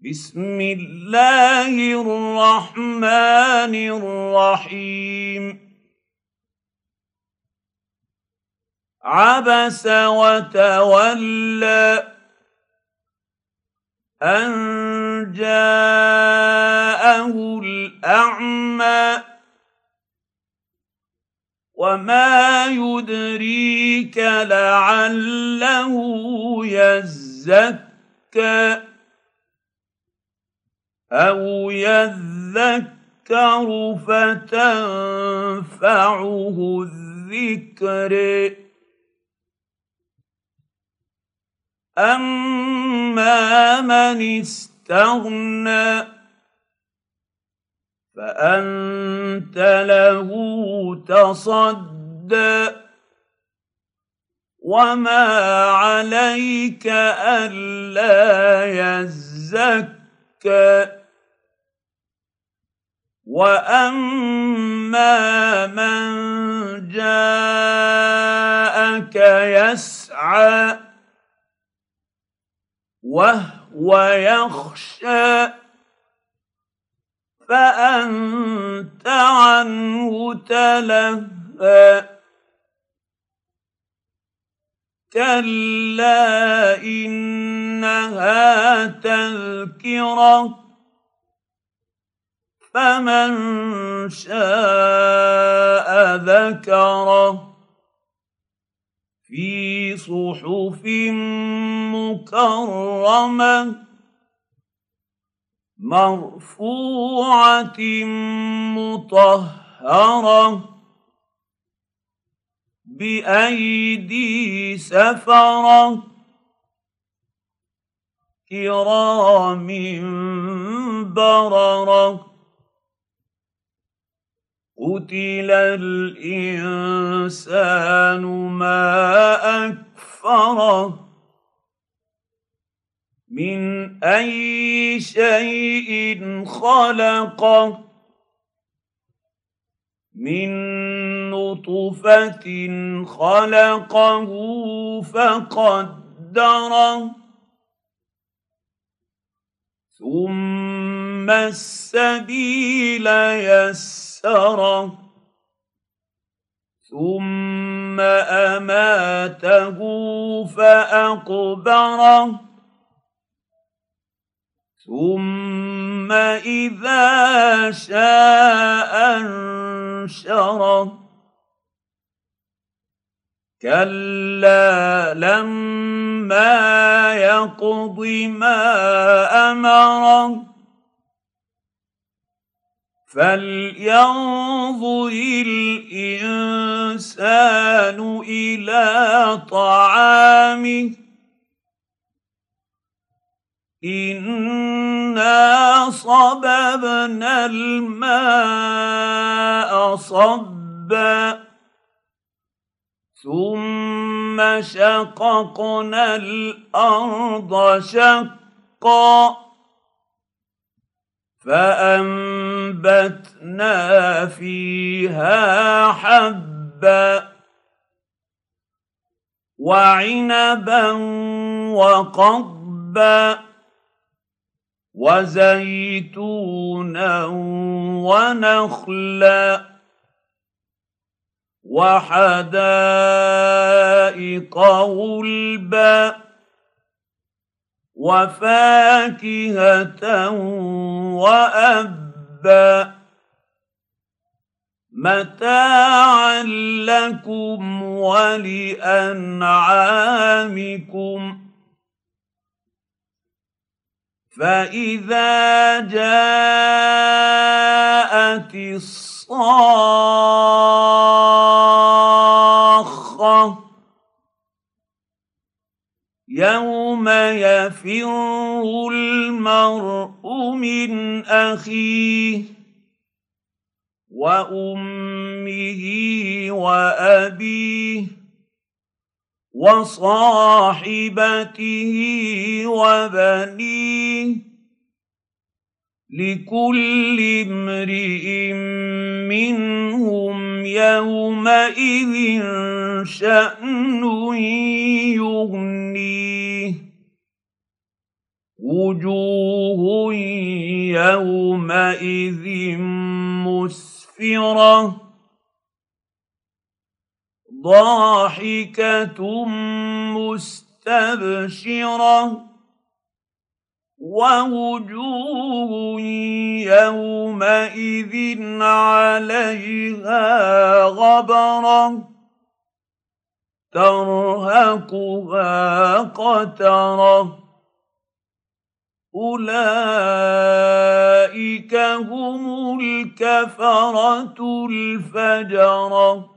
بسم الله الرحمن الرحيم. عبس وتولى أن جاءه الأعمى وما يدريك لعله يزكى. أو يذكر فتنفعه الذكر اما من استغنى فانت له تصدى وما عليك الا يزكى واما من جاءك يسعى وهو يخشى فانت عنه تلهى كلا انها تذكره فمن شاء ذكره. في صحف مكرمة مرفوعة مطهرة بأيدي سفرة كرام بررة. قتل الانسان ما اكفره من اي شيء خلقه من نطفه خلقه فقدره ثم السبيل يسره يسره ثم أماته فأقبره. ثم إذا شاء أنشره. كلا لما يقض ما أمره. فلينظر الانسان إلى طعامه. انا صببنا الماء صبا ثم شققنا الأرض شقا فانبتنا فيها حبا وعنبا وقضبا وزيتونا ونخلا وحدائق غلبا وفاكهة وأبا متاعا لكم ولأنعامكم. فإذا جاءت يوم يفر المرء من أخيه وأمه وأبيه وصاحبته وبنيه لكل امرئ منهم يومئذ شأن وجوه يومئذ مسفرة ضاحكة مستبشرة ووجوه يومئذ عليها غبرة ترهقها قترة أولئك هم الكفرة الفجرة.